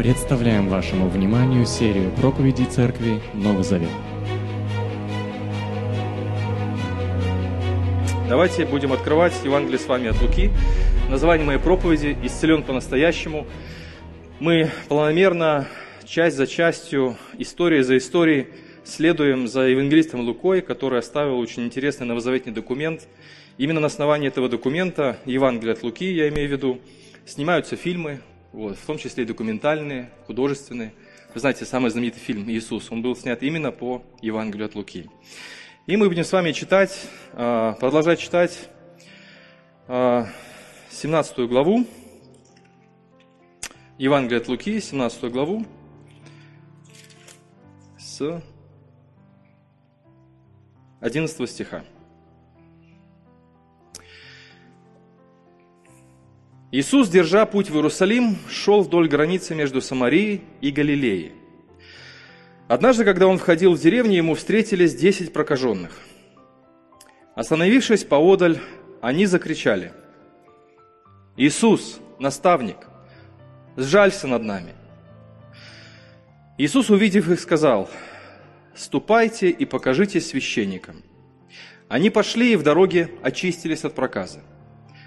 Представляем вашему вниманию серию проповедей Церкви Новый Завет. Давайте будем открывать Евангелие с вами от Луки. Название моей проповеди «Исцелен по-настоящему». Мы планомерно, часть за частью, история за историей, следуем за евангелистом Лукой, который оставил очень интересный новозаветный документ. Именно на основании этого документа, Евангелие от Луки, я имею в виду, снимаются фильмы, вот, в том числе и документальные, художественные. Вы знаете, самый знаменитый фильм «Иисус», он был снят именно по Евангелию от Луки. И мы будем с вами читать, а, продолжать читать 17 а, главу, Евангелие от Луки, 17 главу, с 11 стиха. Иисус, держа путь в Иерусалим, шел вдоль границы между Самарией и Галилеей. Однажды, когда он входил в деревню, ему встретились десять прокаженных. Остановившись поодаль, они закричали, «Иисус, наставник, сжалься над нами!» Иисус, увидев их, сказал, «Ступайте и покажите священникам». Они пошли и в дороге очистились от проказа.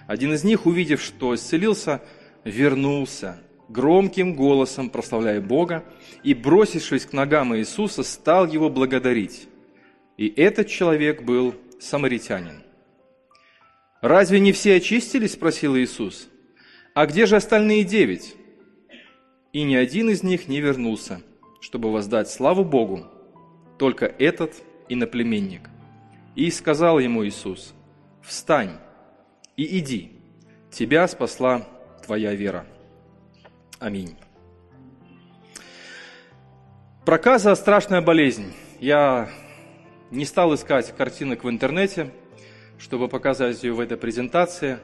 Один из них, увидев, что исцелился, вернулся, громким голосом прославляя Бога, и, бросившись к ногам Иисуса, стал его благодарить. И этот человек был самаритянин. «Разве не все очистились?» – спросил Иисус. «А где же остальные девять?» И ни один из них не вернулся, чтобы воздать славу Богу, только этот иноплеменник. И сказал ему Иисус, «Встань, и иди, тебя спасла твоя вера. Аминь. Проказа – страшная болезнь. Я не стал искать картинок в интернете, чтобы показать ее в этой презентации.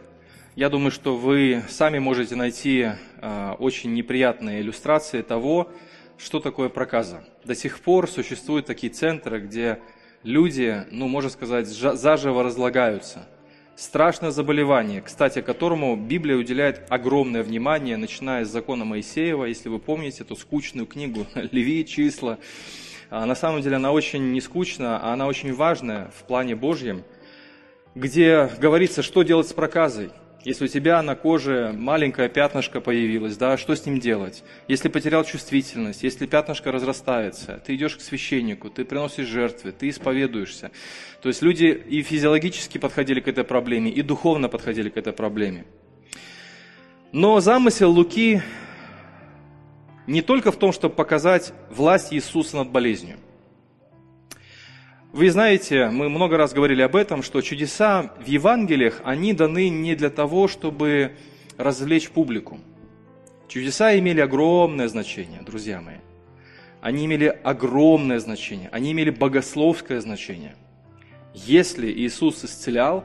Я думаю, что вы сами можете найти э, очень неприятные иллюстрации того, что такое проказа. До сих пор существуют такие центры, где люди, ну, можно сказать, заживо разлагаются – страшное заболевание, кстати, которому Библия уделяет огромное внимание, начиная с закона Моисеева, если вы помните эту скучную книгу «Леви числа». А на самом деле она очень не скучная, а она очень важная в плане Божьем, где говорится, что делать с проказой – если у тебя на коже маленькое пятнышко появилось, да, что с ним делать? Если потерял чувствительность, если пятнышко разрастается, ты идешь к священнику, ты приносишь жертвы, ты исповедуешься. То есть люди и физиологически подходили к этой проблеме, и духовно подходили к этой проблеме. Но замысел Луки не только в том, чтобы показать власть Иисуса над болезнью – вы знаете, мы много раз говорили об этом, что чудеса в Евангелиях, они даны не для того, чтобы развлечь публику. Чудеса имели огромное значение, друзья мои. Они имели огромное значение, они имели богословское значение. Если Иисус исцелял,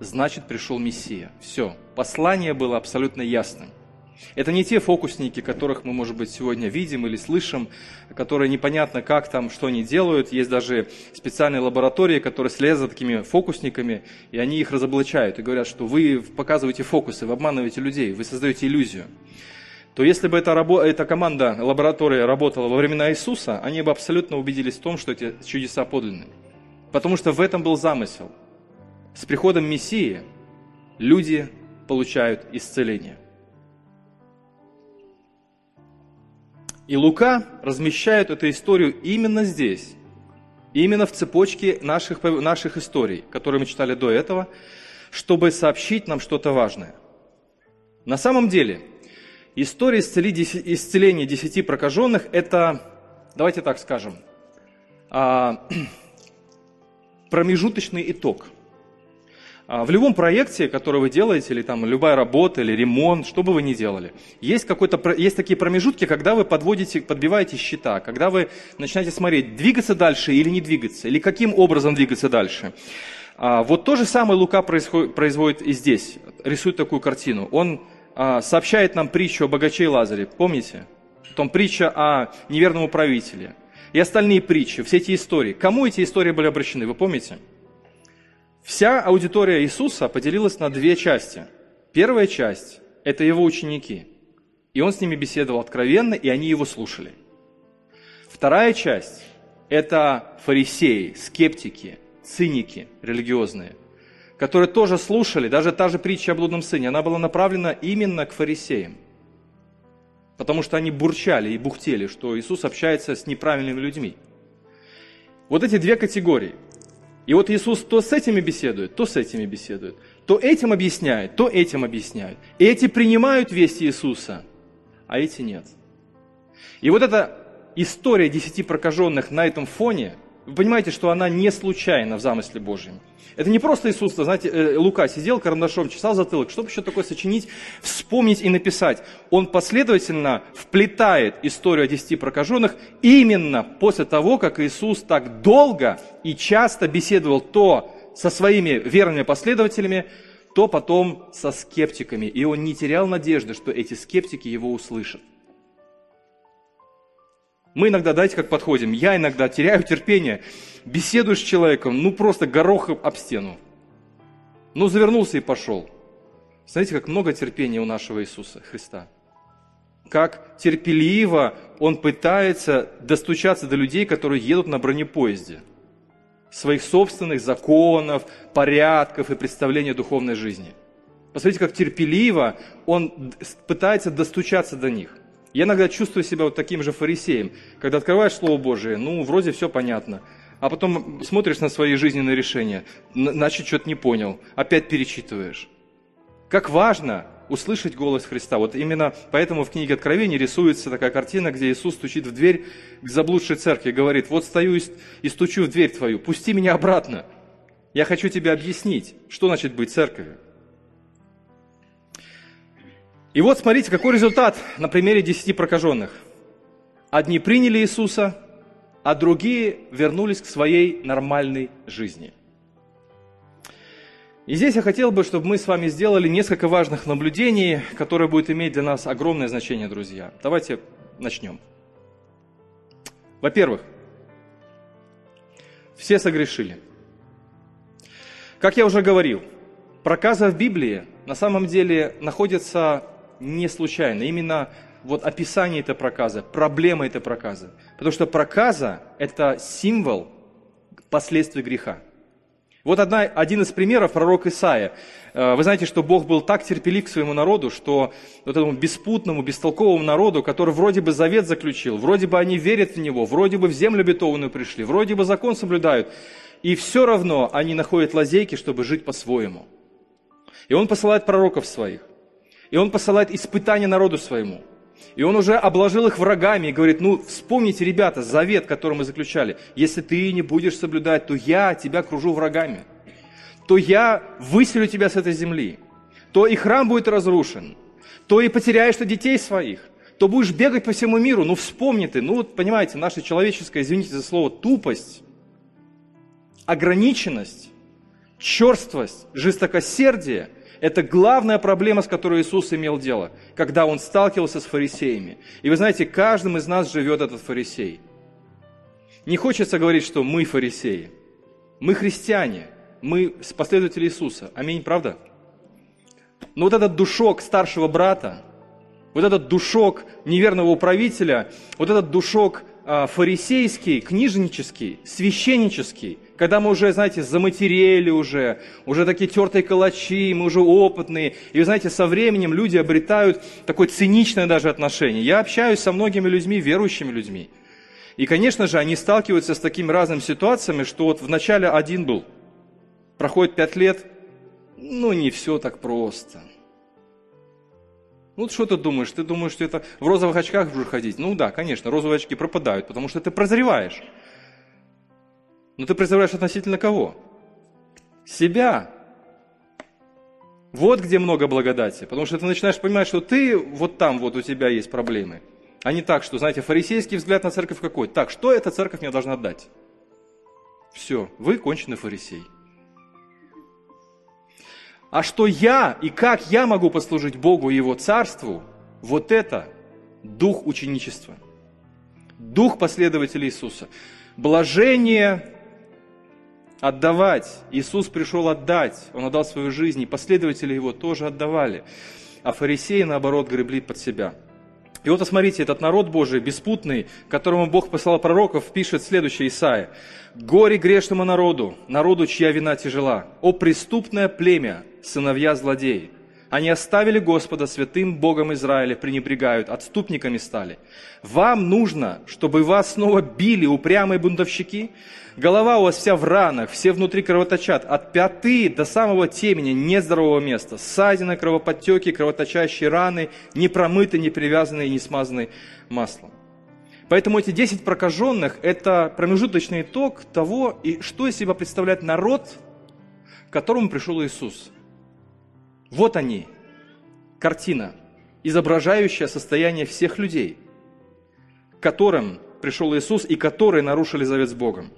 значит пришел Мессия. Все, послание было абсолютно ясным – это не те фокусники, которых мы, может быть, сегодня видим или слышим, которые непонятно, как там, что они делают. Есть даже специальные лаборатории, которые следят за такими фокусниками, и они их разоблачают и говорят, что вы показываете фокусы, вы обманываете людей, вы создаете иллюзию. То если бы эта, эта команда, лаборатория работала во времена Иисуса, они бы абсолютно убедились в том, что эти чудеса подлинны. Потому что в этом был замысел. С приходом Мессии люди получают исцеление. И Лука размещает эту историю именно здесь, именно в цепочке наших, наших историй, которые мы читали до этого, чтобы сообщить нам что-то важное. На самом деле, история исцеления десяти прокаженных – это, давайте так скажем, а, промежуточный итог – в любом проекте, который вы делаете, или там любая работа, или ремонт, что бы вы ни делали, есть, какой-то, есть такие промежутки, когда вы подводите, подбиваете счета, когда вы начинаете смотреть, двигаться дальше или не двигаться, или каким образом двигаться дальше. А, вот то же самое Лука производит и здесь, рисует такую картину. Он а, сообщает нам притчу о богаче и Лазаре, помните? Потом притча о неверном управителе и остальные притчи, все эти истории. Кому эти истории были обращены, вы помните? Вся аудитория Иисуса поделилась на две части. Первая часть – это его ученики. И он с ними беседовал откровенно, и они его слушали. Вторая часть – это фарисеи, скептики, циники религиозные, которые тоже слушали, даже та же притча о блудном сыне, она была направлена именно к фарисеям. Потому что они бурчали и бухтели, что Иисус общается с неправильными людьми. Вот эти две категории. И вот Иисус то с этими беседует, то с этими беседует. То этим объясняет, то этим объясняет. И эти принимают весть Иисуса, а эти нет. И вот эта история десяти прокаженных на этом фоне, вы понимаете, что она не случайна в замысле Божьем. Это не просто Иисус, знаете, э, Лука сидел карандашом, чесал затылок, чтобы еще такое сочинить, вспомнить и написать. Он последовательно вплетает историю о десяти прокаженных именно после того, как Иисус так долго и часто беседовал то со своими верными последователями, то потом со скептиками. И он не терял надежды, что эти скептики его услышат. Мы иногда, знаете, как подходим, я иногда теряю терпение, беседую с человеком, ну просто горохом об стену. Ну, завернулся и пошел. Знаете, как много терпения у нашего Иисуса Христа. Как терпеливо Он пытается достучаться до людей, которые едут на бронепоезде. Своих собственных законов, порядков и представления духовной жизни. Посмотрите, как терпеливо Он пытается достучаться до них. Я иногда чувствую себя вот таким же фарисеем, когда открываешь Слово Божие, ну, вроде все понятно, а потом смотришь на свои жизненные решения, значит, что-то не понял, опять перечитываешь. Как важно услышать голос Христа. Вот именно поэтому в книге Откровения рисуется такая картина, где Иисус стучит в дверь к заблудшей церкви и говорит, вот стою и стучу в дверь твою, пусти меня обратно. Я хочу тебе объяснить, что значит быть церковью. И вот смотрите, какой результат на примере десяти прокаженных. Одни приняли Иисуса, а другие вернулись к своей нормальной жизни. И здесь я хотел бы, чтобы мы с вами сделали несколько важных наблюдений, которые будут иметь для нас огромное значение, друзья. Давайте начнем. Во-первых, все согрешили. Как я уже говорил, проказа в Библии на самом деле находится не случайно. Именно вот описание этой проказы, проблема этой проказы. Потому что проказа – это символ последствий греха. Вот одна, один из примеров пророк Исаия. Э, вы знаете, что Бог был так терпелив к своему народу, что вот этому беспутному, бестолковому народу, который вроде бы завет заключил, вроде бы они верят в него, вроде бы в землю обетованную пришли, вроде бы закон соблюдают, и все равно они находят лазейки, чтобы жить по-своему. И Он посылает пророков своих. И он посылает испытания народу своему. И он уже обложил их врагами и говорит, ну вспомните, ребята, завет, который мы заключали. Если ты не будешь соблюдать, то я тебя кружу врагами. То я выселю тебя с этой земли. То и храм будет разрушен. То и потеряешь ты детей своих. То будешь бегать по всему миру. Ну вспомни ты, ну вот понимаете, наша человеческая, извините за слово, тупость, ограниченность, черствость, жестокосердие – это главная проблема, с которой Иисус имел дело, когда Он сталкивался с фарисеями. И вы знаете, каждым из нас живет этот фарисей. Не хочется говорить, что мы фарисеи. Мы христиане, мы последователи Иисуса. Аминь, правда? Но вот этот душок старшего брата, вот этот душок неверного управителя, вот этот душок а, фарисейский, книжнический, священнический, когда мы уже, знаете, заматерели уже, уже такие тертые калачи, мы уже опытные. И вы знаете, со временем люди обретают такое циничное даже отношение. Я общаюсь со многими людьми, верующими людьми. И, конечно же, они сталкиваются с такими разными ситуациями, что вот вначале один был, проходит пять лет, ну не все так просто. Ну, что ты думаешь? Ты думаешь, что это в розовых очках будешь ходить? Ну да, конечно, розовые очки пропадают, потому что ты прозреваешь. Но ты призываешь относительно кого? Себя. Вот где много благодати. Потому что ты начинаешь понимать, что ты вот там вот у тебя есть проблемы. А не так, что, знаете, фарисейский взгляд на церковь какой? Так, что эта церковь мне должна дать? Все, вы конченый фарисей. А что я и как я могу послужить Богу и Его Царству, вот это дух ученичества. Дух последователя Иисуса. Блажение отдавать. Иисус пришел отдать, Он отдал свою жизнь, и последователи Его тоже отдавали. А фарисеи, наоборот, гребли под себя. И вот посмотрите, этот народ Божий, беспутный, которому Бог послал пророков, пишет следующее Исаия. «Горе грешному народу, народу, чья вина тяжела, о преступное племя, сыновья злодеи! Они оставили Господа святым Богом Израиля, пренебрегают, отступниками стали. Вам нужно, чтобы вас снова били упрямые бунтовщики? Голова у вас вся в ранах, все внутри кровоточат. От пяты до самого темени нет здорового места. Ссадины, кровоподтеки, кровоточащие раны, не промыты, не привязанные, не смазанные маслом. Поэтому эти 10 прокаженных – это промежуточный итог того, и что из себя представляет народ, к которому пришел Иисус – вот они, картина, изображающая состояние всех людей, к которым пришел Иисус и которые нарушили завет с Богом.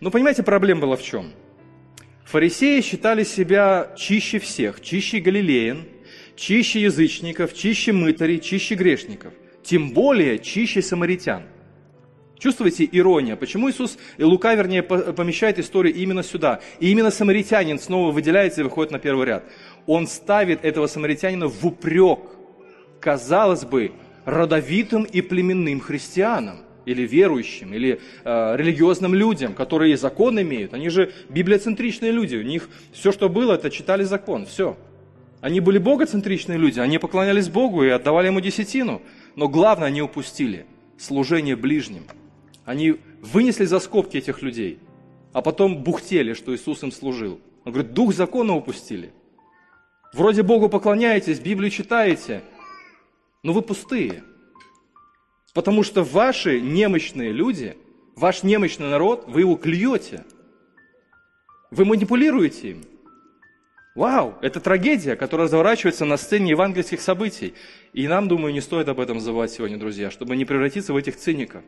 Но понимаете, проблема была в чем? Фарисеи считали себя чище всех, чище галилеян, чище язычников, чище мытарей, чище грешников, тем более чище самаритян. Чувствуете ирония? Почему Иисус, и Лука, вернее, помещает историю именно сюда? И именно самаритянин снова выделяется и выходит на первый ряд он ставит этого самаритянина в упрек, казалось бы, родовитым и племенным христианам, или верующим, или э, религиозным людям, которые закон имеют. Они же библиоцентричные люди, у них все, что было, это читали закон, все. Они были богоцентричные люди, они поклонялись Богу и отдавали Ему десятину. Но главное, они упустили служение ближним. Они вынесли за скобки этих людей, а потом бухтели, что Иисус им служил. Он говорит, дух закона упустили – Вроде Богу поклоняетесь, Библию читаете, но вы пустые. Потому что ваши немощные люди, ваш немощный народ, вы его клюете. Вы манипулируете им. Вау, это трагедия, которая разворачивается на сцене евангельских событий. И нам, думаю, не стоит об этом забывать сегодня, друзья, чтобы не превратиться в этих циников,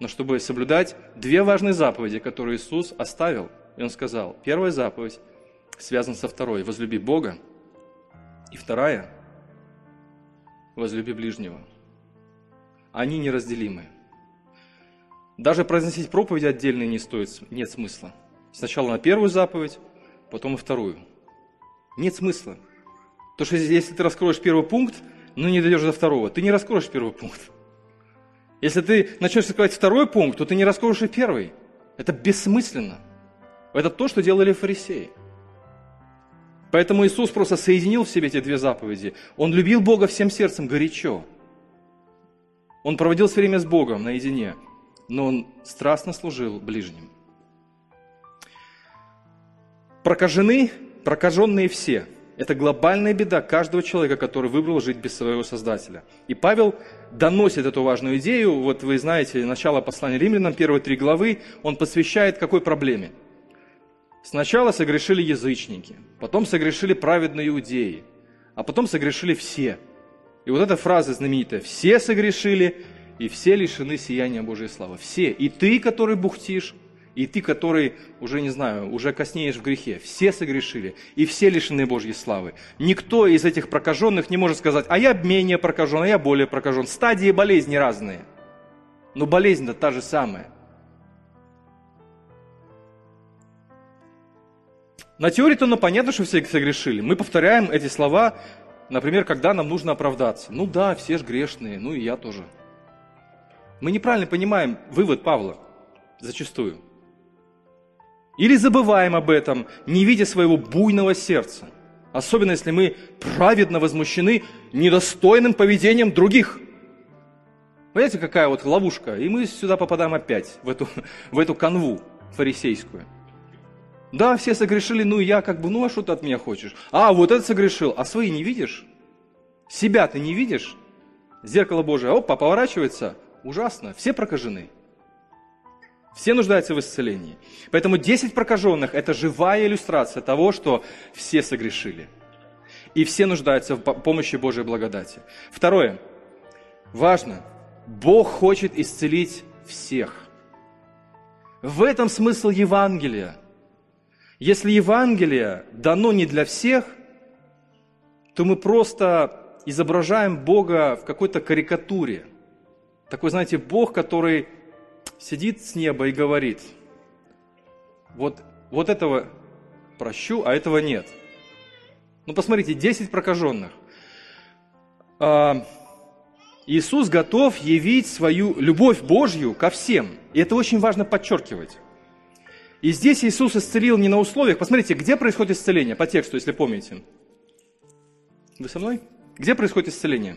но чтобы соблюдать две важные заповеди, которые Иисус оставил. И Он сказал, первая заповедь связана со второй. Возлюби Бога и вторая – возлюби ближнего. Они неразделимы. Даже произносить проповеди отдельные не стоит, нет смысла. Сначала на первую заповедь, потом на вторую. Нет смысла. Потому что если ты раскроешь первый пункт, но не дойдешь до второго, ты не раскроешь первый пункт. Если ты начнешь раскрывать второй пункт, то ты не раскроешь и первый. Это бессмысленно. Это то, что делали фарисеи. Поэтому Иисус просто соединил в себе эти две заповеди. Он любил Бога всем сердцем горячо. Он проводил все время с Богом наедине, но он страстно служил ближним. Прокажены, прокаженные все. Это глобальная беда каждого человека, который выбрал жить без своего Создателя. И Павел доносит эту важную идею. Вот вы знаете, начало послания римлянам, первые три главы, он посвящает какой проблеме – Сначала согрешили язычники, потом согрешили праведные иудеи, а потом согрешили все. И вот эта фраза знаменитая «все согрешили, и все лишены сияния Божьей славы». Все. И ты, который бухтишь, и ты, который уже, не знаю, уже коснеешь в грехе. Все согрешили, и все лишены Божьей славы. Никто из этих прокаженных не может сказать, а я менее прокажен, а я более прокажен. Стадии болезни разные. Но болезнь-то та же самая – На теории-то ну, понятно, что все согрешили. Мы повторяем эти слова, например, когда нам нужно оправдаться. Ну да, все же грешные, ну и я тоже. Мы неправильно понимаем вывод Павла зачастую. Или забываем об этом, не видя своего буйного сердца. Особенно если мы праведно возмущены недостойным поведением других. Понимаете, какая вот ловушка? И мы сюда попадаем опять, в эту, в эту канву фарисейскую. Да, все согрешили, ну я как бы, ну а что ты от меня хочешь? А, вот это согрешил, а свои не видишь? Себя ты не видишь? Зеркало Божие, опа, поворачивается, ужасно, все прокажены. Все нуждаются в исцелении. Поэтому 10 прокаженных – это живая иллюстрация того, что все согрешили. И все нуждаются в помощи Божьей благодати. Второе. Важно. Бог хочет исцелить всех. В этом смысл Евангелия – если Евангелие дано не для всех, то мы просто изображаем Бога в какой-то карикатуре. Такой, знаете, Бог, который сидит с неба и говорит, вот, вот этого прощу, а этого нет. Ну, посмотрите, 10 прокаженных. А, Иисус готов явить свою любовь Божью ко всем. И это очень важно подчеркивать. И здесь Иисус исцелил не на условиях. Посмотрите, где происходит исцеление, по тексту, если помните. Вы со мной? Где происходит исцеление?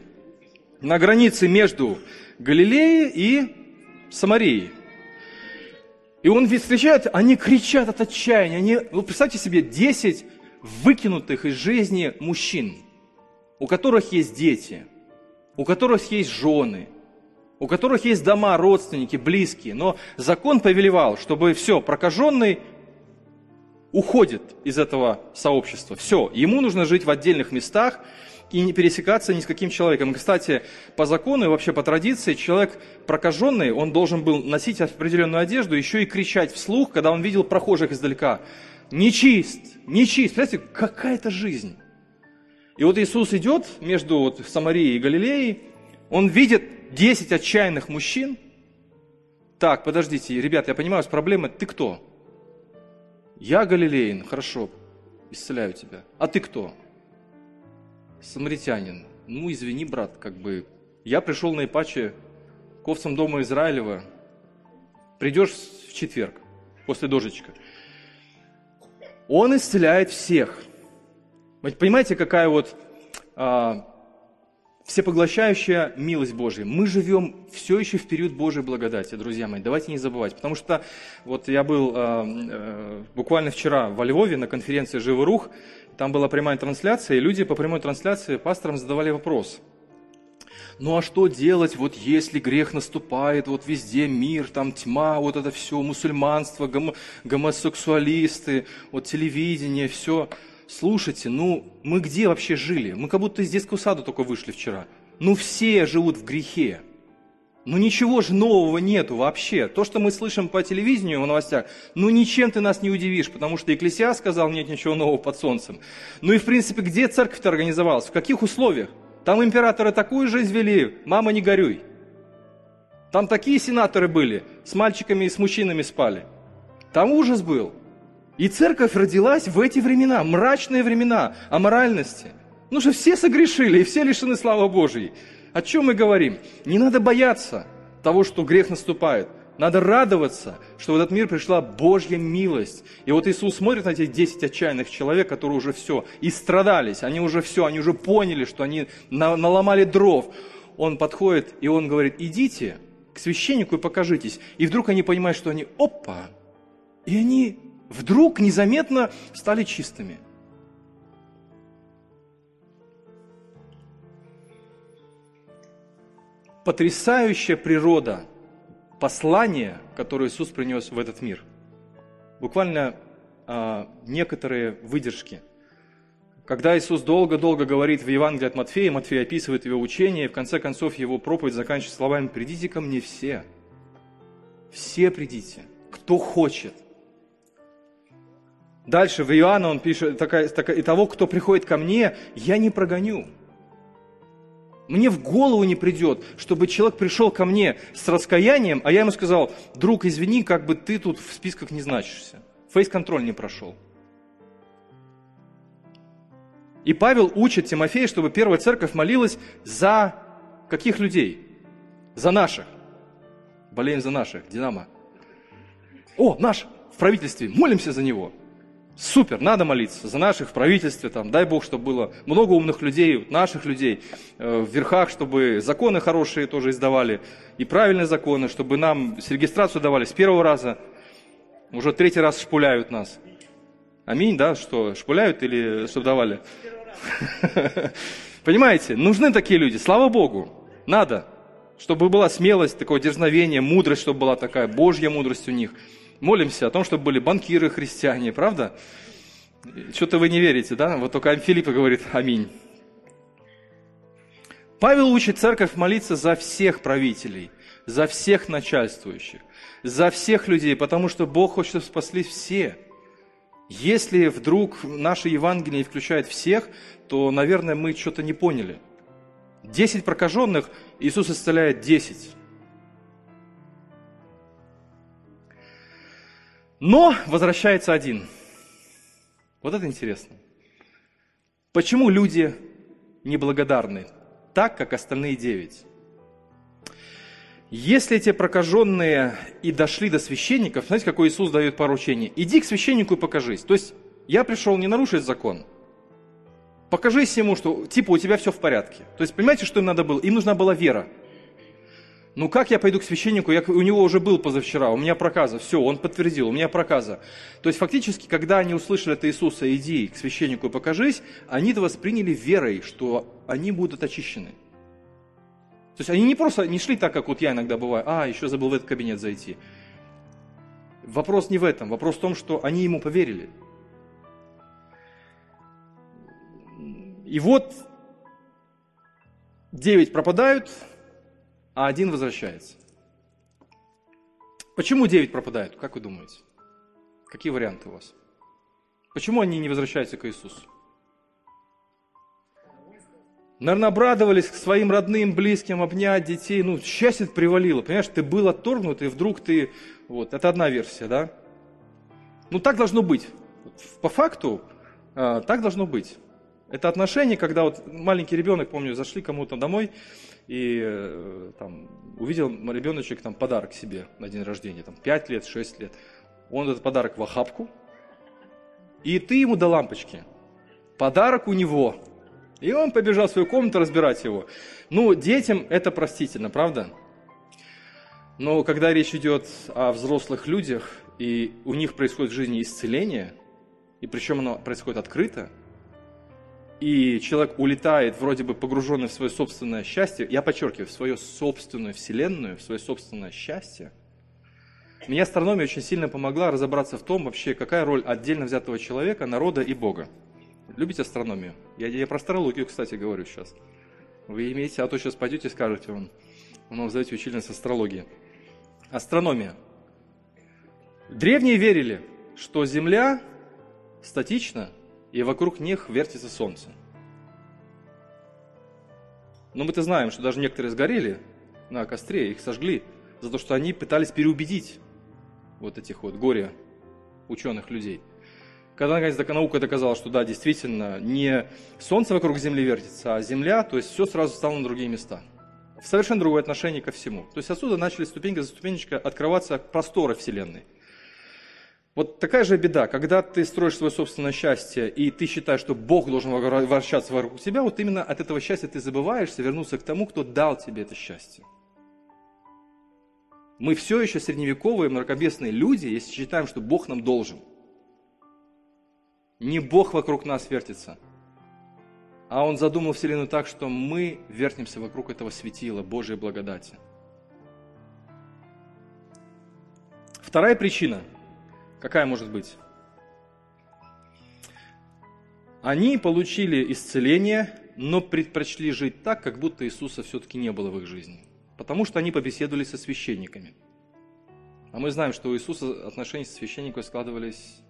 На границе между Галилеей и Самарией. И он встречает, они кричат от отчаяния. Они, ну, представьте себе, 10 выкинутых из жизни мужчин, у которых есть дети, у которых есть жены, у которых есть дома, родственники, близкие. Но закон повелевал, чтобы все, прокаженный уходит из этого сообщества. Все, ему нужно жить в отдельных местах, и не пересекаться ни с каким человеком. Кстати, по закону и вообще по традиции, человек прокаженный, он должен был носить определенную одежду, еще и кричать вслух, когда он видел прохожих издалека. Нечист, нечист. Представляете, какая это жизнь. И вот Иисус идет между вот Самарией и Галилеей, он видит 10 отчаянных мужчин. Так, подождите, ребят, я понимаю, с проблемой, ты кто? Я Галилеин, хорошо, исцеляю тебя. А ты кто? самаритянин. Ну, извини, брат, как бы, я пришел на Ипаче к овцам дома Израилева. Придешь в четверг, после дождичка. Он исцеляет всех. Понимаете, какая вот а, всепоглощающая милость Божья. Мы живем все еще в период Божьей благодати, друзья мои. Давайте не забывать. Потому что вот я был а, а, буквально вчера во Львове на конференции «Живый рух», там была прямая трансляция, и люди по прямой трансляции пасторам задавали вопрос. Ну а что делать, вот если грех наступает, вот везде мир, там тьма, вот это все, мусульманство, гомо, гомосексуалисты, вот телевидение, все. Слушайте, ну мы где вообще жили? Мы как будто из детского сада только вышли вчера. Ну все живут в грехе. Ну ничего же нового нету вообще. То, что мы слышим по телевидению в новостях, ну ничем ты нас не удивишь, потому что Экклесиа сказал, нет ничего нового под солнцем. Ну и в принципе, где церковь-то организовалась, в каких условиях? Там императоры такую жизнь вели, мама не горюй. Там такие сенаторы были, с мальчиками и с мужчинами спали. Там ужас был. И церковь родилась в эти времена, мрачные времена, о моральности. Ну же все согрешили, и все лишены славы Божьей. О чем мы говорим? Не надо бояться того, что грех наступает. Надо радоваться, что в этот мир пришла Божья милость. И вот Иисус смотрит на этих 10 отчаянных человек, которые уже все, и страдались, они уже все, они уже поняли, что они наломали дров. Он подходит, и он говорит, идите к священнику и покажитесь. И вдруг они понимают, что они, опа, и они вдруг незаметно стали чистыми. потрясающая природа послания, которое Иисус принес в этот мир. Буквально а, некоторые выдержки. Когда Иисус долго-долго говорит в Евангелии от Матфея, Матфей описывает его учение, и в конце концов его проповедь заканчивается словами «Придите ко мне все». Все придите, кто хочет. Дальше в Иоанна он пишет, такая, такая, «И того, кто приходит ко мне, я не прогоню». Мне в голову не придет, чтобы человек пришел ко мне с раскаянием, а я ему сказал, друг, извини, как бы ты тут в списках не значишься. Фейс-контроль не прошел. И Павел учит Тимофея, чтобы первая церковь молилась за каких людей? За наших. Болеем за наших, Динамо. О, наш в правительстве, молимся за него. Супер, надо молиться за наших в правительстве, там, дай Бог, чтобы было много умных людей, наших людей э, в верхах, чтобы законы хорошие тоже издавали, и правильные законы, чтобы нам с регистрацию давали с первого раза, уже третий раз шпуляют нас. Аминь, да, что, шпуляют или что давали? Понимаете, нужны такие люди, слава Богу, надо, чтобы была смелость, такое дерзновение, мудрость, чтобы была такая, Божья мудрость у них – молимся о том, чтобы были банкиры христиане, правда? Что-то вы не верите, да? Вот только Филиппа говорит «Аминь». Павел учит церковь молиться за всех правителей, за всех начальствующих, за всех людей, потому что Бог хочет, чтобы спаслись все. Если вдруг наше Евангелие включает всех, то, наверное, мы что-то не поняли. Десять прокаженных, Иисус исцеляет десять. Но возвращается один. Вот это интересно. Почему люди неблагодарны, так как остальные девять? Если эти прокаженные и дошли до священников, знаете, какой Иисус дает поручение? Иди к священнику и покажись. То есть я пришел не нарушить закон. Покажись ему, что типа у тебя все в порядке. То есть понимаете, что им надо было? Им нужна была вера. Ну как я пойду к священнику? Я, у него уже был позавчера, у меня проказа. Все, он подтвердил, у меня проказа. То есть фактически, когда они услышали от Иисуса, иди к священнику и покажись, они это восприняли верой, что они будут очищены. То есть они не просто не шли так, как вот я иногда бываю, а, еще забыл в этот кабинет зайти. Вопрос не в этом, вопрос в том, что они ему поверили. И вот девять пропадают, а один возвращается. Почему девять пропадают? Как вы думаете? Какие варианты у вас? Почему они не возвращаются к Иисусу? Наверное, обрадовались к своим родным, близким, обнять детей. Ну, счастье привалило. Понимаешь, ты был отторгнут, и вдруг ты... Вот, это одна версия, да? Ну, так должно быть. По факту, а, так должно быть. Это отношение, когда вот маленький ребенок, помню, зашли кому-то домой, и э, там увидел ребеночек там подарок себе на день рождения, там 5 лет, 6 лет. Он этот подарок в охапку, и ты ему до лампочки. Подарок у него – и он побежал в свою комнату разбирать его. Ну, детям это простительно, правда? Но когда речь идет о взрослых людях, и у них происходит в жизни исцеление, и причем оно происходит открыто, и человек улетает, вроде бы погруженный в свое собственное счастье, я подчеркиваю, в свою собственную вселенную, в свое собственное счастье, мне астрономия очень сильно помогла разобраться в том вообще, какая роль отдельно взятого человека, народа и Бога. Любите астрономию? Я, я про астрологию, кстати, говорю сейчас. Вы имеете, а то сейчас пойдете и скажете, он, он вам зовете учительница астрологии. Астрономия. Древние верили, что Земля статична, и вокруг них вертится Солнце. Но мы-то знаем, что даже некоторые сгорели на костре, их сожгли, за то, что они пытались переубедить вот этих вот горе ученых людей – когда наконец наука доказала, что да, действительно, не Солнце вокруг Земли вертится, а Земля, то есть все сразу стало на другие места. В совершенно другое отношение ко всему. То есть отсюда начали ступенька за ступенечкой открываться просторы Вселенной. Вот такая же беда, когда ты строишь свое собственное счастье, и ты считаешь, что Бог должен вращаться вокруг тебя, вот именно от этого счастья ты забываешься вернуться к тому, кто дал тебе это счастье. Мы все еще средневековые мракобесные люди, если считаем, что Бог нам должен – не Бог вокруг нас вертится, а Он задумал Вселенную так, что мы вертимся вокруг этого светила Божьей благодати. Вторая причина, какая может быть? Они получили исцеление, но предпочли жить так, как будто Иисуса все-таки не было в их жизни. Потому что они побеседовали со священниками. А мы знаем, что у Иисуса отношения со священниками складывались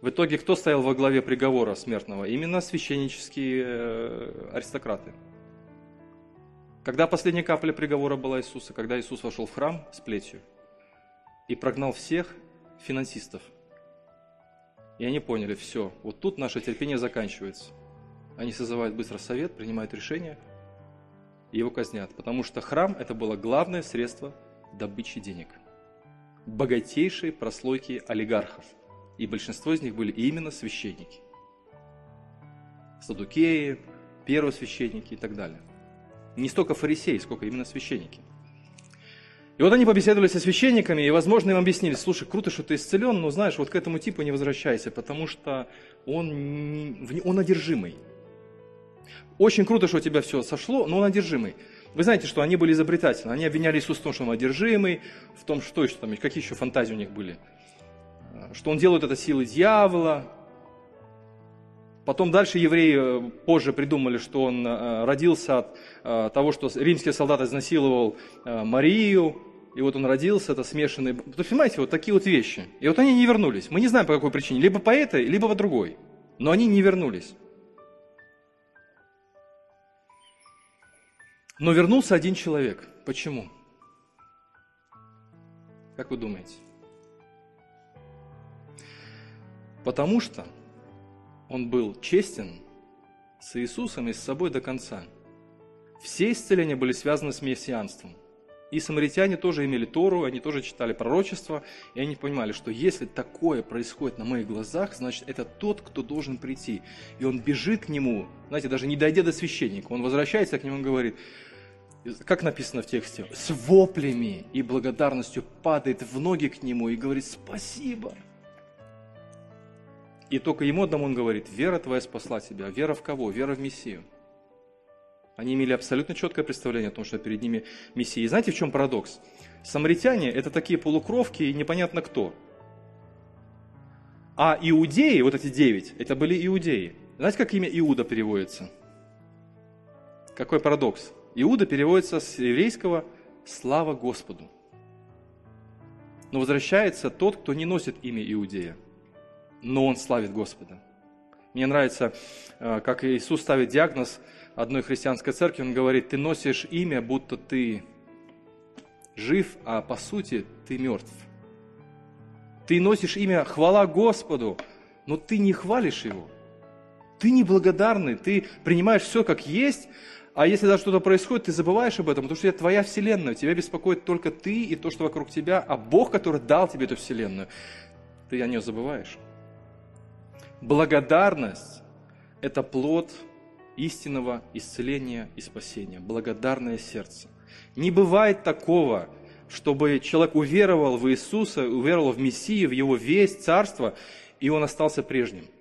в итоге кто стоял во главе приговора смертного? Именно священнические э, аристократы. Когда последняя капля приговора была Иисуса? Когда Иисус вошел в храм с плетью и прогнал всех финансистов. И они поняли, все, вот тут наше терпение заканчивается. Они созывают быстро совет, принимают решение и его казнят. Потому что храм – это было главное средство добычи денег. Богатейшие прослойки олигархов – и большинство из них были именно священники. Садукеи, первосвященники и так далее. Не столько фарисеи, сколько именно священники. И вот они побеседовали со священниками, и, возможно, им объяснили, слушай, круто, что ты исцелен, но, знаешь, вот к этому типу не возвращайся, потому что он, он одержимый. Очень круто, что у тебя все сошло, но он одержимый. Вы знаете, что они были изобретательны. Они обвиняли Иисуса в том, что он одержимый, в том, что еще там, какие еще фантазии у них были что он делает это силой дьявола. Потом дальше евреи э, позже придумали, что он э, родился от э, того, что римский солдат изнасиловал Марию, и вот он родился, это смешанный... Вы понимаете, вот такие вот вещи. И вот они не вернулись. Мы не знаем по какой причине, либо по этой, либо по другой. Но они не вернулись. Но вернулся один человек. Почему? Как вы думаете? Потому что он был честен с Иисусом и с собой до конца. Все исцеления были связаны с мессианством. И самаритяне тоже имели Тору, они тоже читали пророчество, и они понимали, что если такое происходит на моих глазах, значит, это тот, кто должен прийти. И он бежит к нему, знаете, даже не дойдя до священника, он возвращается к нему и говорит, как написано в тексте, с воплями и благодарностью падает в ноги к нему и говорит «Спасибо». И только ему одному он говорит, вера твоя спасла тебя. Вера в кого? Вера в Мессию. Они имели абсолютно четкое представление о том, что перед ними Мессия. И знаете, в чем парадокс? Самаритяне – это такие полукровки и непонятно кто. А иудеи, вот эти девять, это были иудеи. Знаете, как имя Иуда переводится? Какой парадокс? Иуда переводится с еврейского «слава Господу». Но возвращается тот, кто не носит имя Иудея, но он славит Господа. Мне нравится, э, как Иисус ставит диагноз одной христианской церкви, он говорит, ты носишь имя, будто ты жив, а по сути ты мертв. Ты носишь имя «Хвала Господу», но ты не хвалишь Его. Ты неблагодарный, ты принимаешь все как есть, а если даже что-то происходит, ты забываешь об этом, потому что это твоя вселенная, тебя беспокоит только ты и то, что вокруг тебя, а Бог, который дал тебе эту вселенную, ты о нее забываешь. Благодарность – это плод истинного исцеления и спасения, благодарное сердце. Не бывает такого, чтобы человек уверовал в Иисуса, уверовал в Мессию, в Его весть, Царство, и он остался прежним –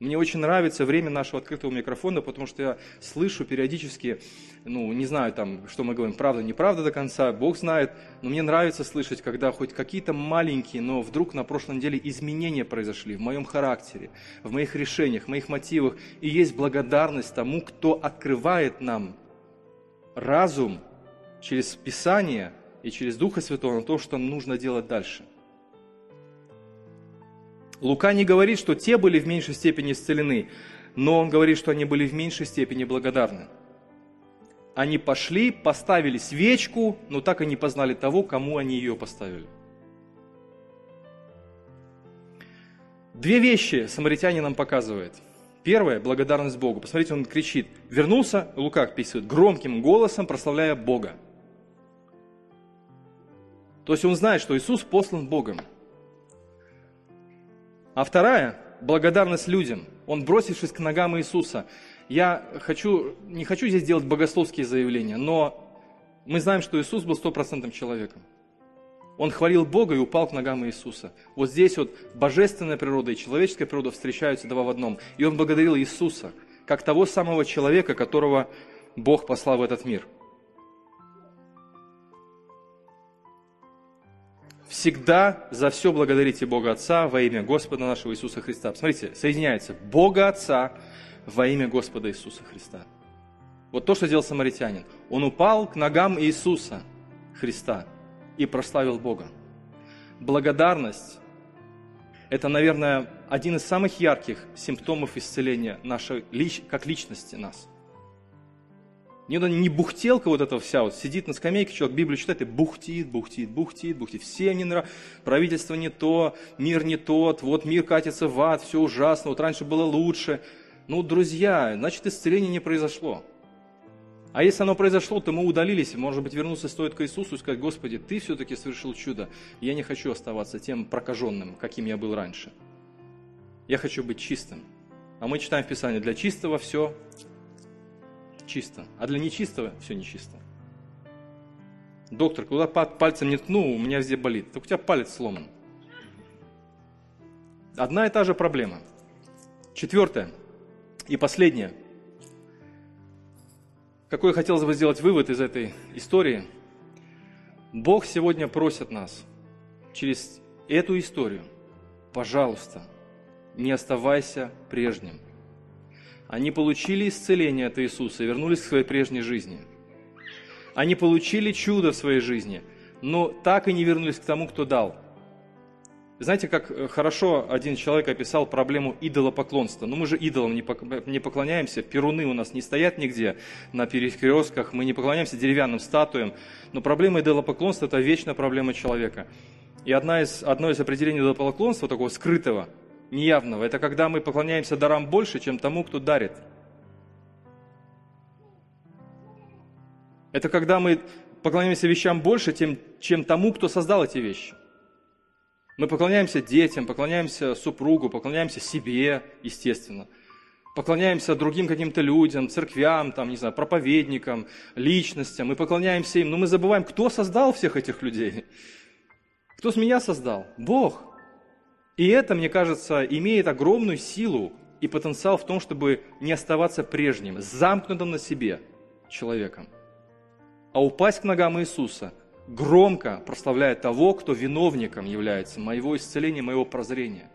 мне очень нравится время нашего открытого микрофона, потому что я слышу периодически, ну, не знаю там, что мы говорим, правда, неправда до конца, Бог знает, но мне нравится слышать, когда хоть какие-то маленькие, но вдруг на прошлой неделе изменения произошли в моем характере, в моих решениях, в моих мотивах, и есть благодарность тому, кто открывает нам разум через Писание и через Духа Святого на то, что нужно делать дальше. Лука не говорит, что те были в меньшей степени исцелены, но он говорит, что они были в меньшей степени благодарны. Они пошли, поставили свечку, но так и не познали того, кому они ее поставили. Две вещи самаритяне нам показывает. Первое – благодарность Богу. Посмотрите, он кричит. Вернулся, Лука описывает, громким голосом прославляя Бога. То есть он знает, что Иисус послан Богом – а вторая – благодарность людям. Он, бросившись к ногам Иисуса. Я хочу, не хочу здесь делать богословские заявления, но мы знаем, что Иисус был стопроцентным человеком. Он хвалил Бога и упал к ногам Иисуса. Вот здесь вот божественная природа и человеческая природа встречаются два в одном. И он благодарил Иисуса, как того самого человека, которого Бог послал в этот мир – Всегда за все благодарите Бога Отца во имя Господа нашего Иисуса Христа. Посмотрите, соединяется Бога Отца во имя Господа Иисуса Христа. Вот то, что сделал самаритянин. Он упал к ногам Иисуса Христа и прославил Бога. Благодарность – это, наверное, один из самых ярких симптомов исцеления нашей, как личности нас – не, не бухтелка вот эта вся, вот сидит на скамейке, человек Библию читает и бухтит, бухтит, бухтит, бухтит. Всем не нравится, правительство не то, мир не тот, вот мир катится в ад, все ужасно, вот раньше было лучше. Ну, друзья, значит, исцеление не произошло. А если оно произошло, то мы удалились, может быть, вернуться стоит к Иисусу и сказать, Господи, Ты все-таки совершил чудо. Я не хочу оставаться тем прокаженным, каким я был раньше. Я хочу быть чистым. А мы читаем в Писании, для чистого все чисто, а для нечистого все нечисто. Доктор, куда пальцем не ткну, у меня везде болит. Так у тебя палец сломан. Одна и та же проблема. Четвертое и последнее. Какой хотелось бы сделать вывод из этой истории? Бог сегодня просит нас через эту историю, пожалуйста, не оставайся прежним. Они получили исцеление от Иисуса и вернулись к своей прежней жизни. Они получили чудо в своей жизни, но так и не вернулись к тому, кто дал. Знаете, как э, хорошо один человек описал проблему идолопоклонства. Ну, мы же идолам не поклоняемся, перуны у нас не стоят нигде на перекрестках, мы не поклоняемся деревянным статуям. Но проблема идолопоклонства – это вечная проблема человека. И одна из, одно из определений идолопоклонства, такого скрытого – неявного. Это когда мы поклоняемся дарам больше, чем тому, кто дарит. Это когда мы поклоняемся вещам больше, тем, чем тому, кто создал эти вещи. Мы поклоняемся детям, поклоняемся супругу, поклоняемся себе, естественно. Поклоняемся другим каким-то людям, церквям, там, не знаю, проповедникам, личностям. Мы поклоняемся им, но мы забываем, кто создал всех этих людей. Кто с меня создал? Бог. И это, мне кажется, имеет огромную силу и потенциал в том, чтобы не оставаться прежним, замкнутым на себе человеком, а упасть к ногам Иисуса, громко прославляя того, кто виновником является моего исцеления, моего прозрения.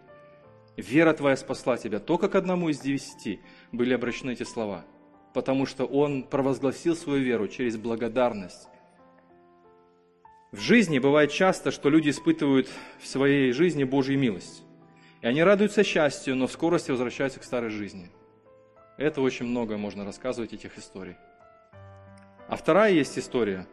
Вера твоя спасла тебя. Только к одному из девяти были обращены эти слова, потому что он провозгласил свою веру через благодарность. В жизни бывает часто, что люди испытывают в своей жизни Божью милость. И они радуются счастью, но в скорости возвращаются к старой жизни. Это очень много можно рассказывать этих историй. А вторая есть история.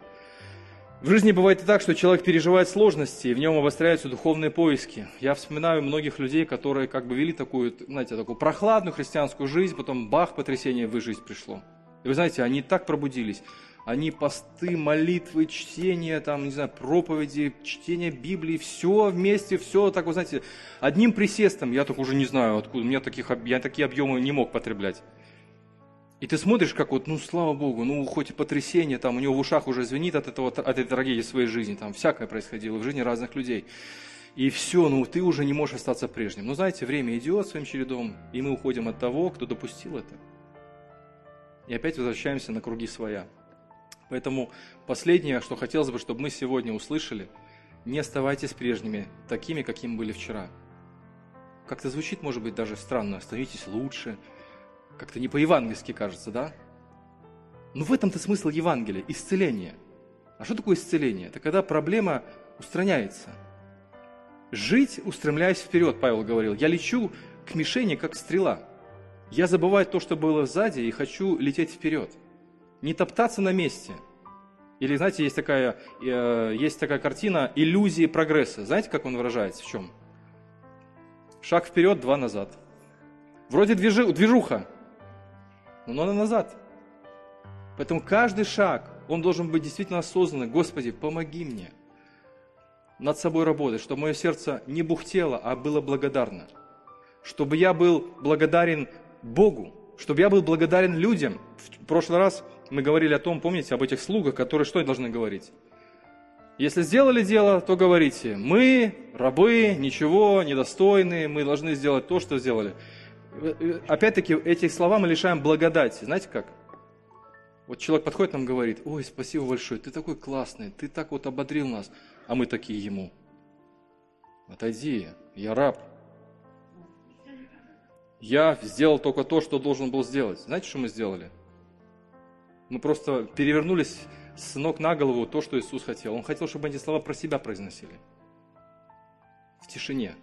В жизни бывает и так, что человек переживает сложности, и в нем обостряются духовные поиски. Я вспоминаю многих людей, которые как бы вели такую, знаете, такую прохладную христианскую жизнь, потом бах, потрясение в их жизнь пришло. И вы знаете, они так пробудились они посты, молитвы, чтение, там, не знаю, проповеди, чтение Библии, все вместе, все так, вы знаете, одним присестом, я так уже не знаю, откуда, у меня таких, я такие объемы не мог потреблять. И ты смотришь, как вот, ну, слава Богу, ну, хоть и потрясение, там, у него в ушах уже звенит от, этого, от этой трагедии своей жизни, там, всякое происходило в жизни разных людей. И все, ну, ты уже не можешь остаться прежним. Но знаете, время идет своим чередом, и мы уходим от того, кто допустил это. И опять возвращаемся на круги своя. Поэтому последнее, что хотелось бы, чтобы мы сегодня услышали, не оставайтесь прежними, такими, какими были вчера. Как-то звучит, может быть, даже странно, становитесь лучше, как-то не по-евангельски кажется, да? Но в этом-то смысл Евангелия – исцеление. А что такое исцеление? Это когда проблема устраняется. Жить, устремляясь вперед, Павел говорил. Я лечу к мишени, как стрела. Я забываю то, что было сзади, и хочу лететь вперед – не топтаться на месте. Или, знаете, есть такая, э, есть такая картина иллюзии прогресса. Знаете, как он выражается? В чем? Шаг вперед, два назад. Вроде движи, движуха, но надо назад. Поэтому каждый шаг, он должен быть действительно осознанный. Господи, помоги мне над собой работать, чтобы мое сердце не бухтело, а было благодарно. Чтобы я был благодарен Богу, чтобы я был благодарен людям. В прошлый раз мы говорили о том, помните, об этих слугах, которые что должны говорить? Если сделали дело, то говорите, мы, рабы, ничего, недостойные, мы должны сделать то, что сделали. Опять-таки, этих слова мы лишаем благодати. Знаете как? Вот человек подходит нам говорит, ой, спасибо большое, ты такой классный, ты так вот ободрил нас. А мы такие ему, отойди, я раб. Я сделал только то, что должен был сделать. Знаете, что мы сделали? Мы просто перевернулись с ног на голову то, что Иисус хотел. Он хотел, чтобы эти слова про себя произносили. В тишине.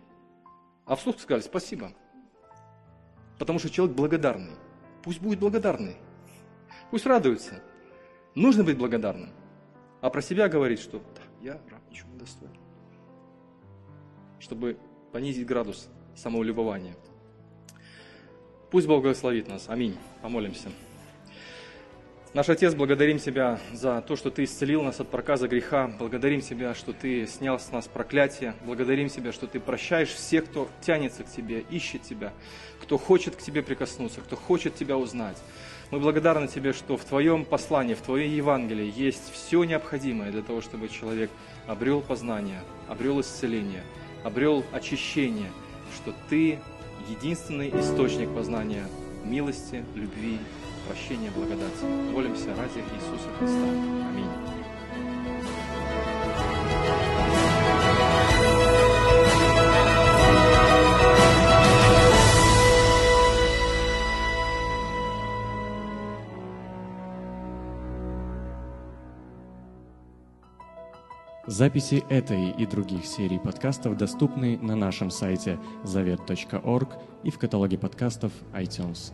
А вслух сказали спасибо. Потому что человек благодарный. Пусть будет благодарный. Пусть радуется. Нужно быть благодарным. А про себя говорить, что да, я раб, ничего не достоин. Чтобы понизить градус самолюбования. Пусть Бог благословит нас. Аминь. Помолимся. Наш Отец, благодарим Тебя за то, что Ты исцелил нас от проказа греха. Благодарим Тебя, что Ты снял с нас проклятие. Благодарим Тебя, что Ты прощаешь всех, кто тянется к Тебе, ищет Тебя, кто хочет к Тебе прикоснуться, кто хочет Тебя узнать. Мы благодарны Тебе, что в Твоем послании, в Твоей Евангелии есть все необходимое для того, чтобы человек обрел познание, обрел исцеление, обрел очищение, что Ты единственный источник познания милости, любви прощения, благодати. Молимся ради Иисуса Христа. Аминь. Записи этой и других серий подкастов доступны на нашем сайте завет.орг и в каталоге подкастов iTunes.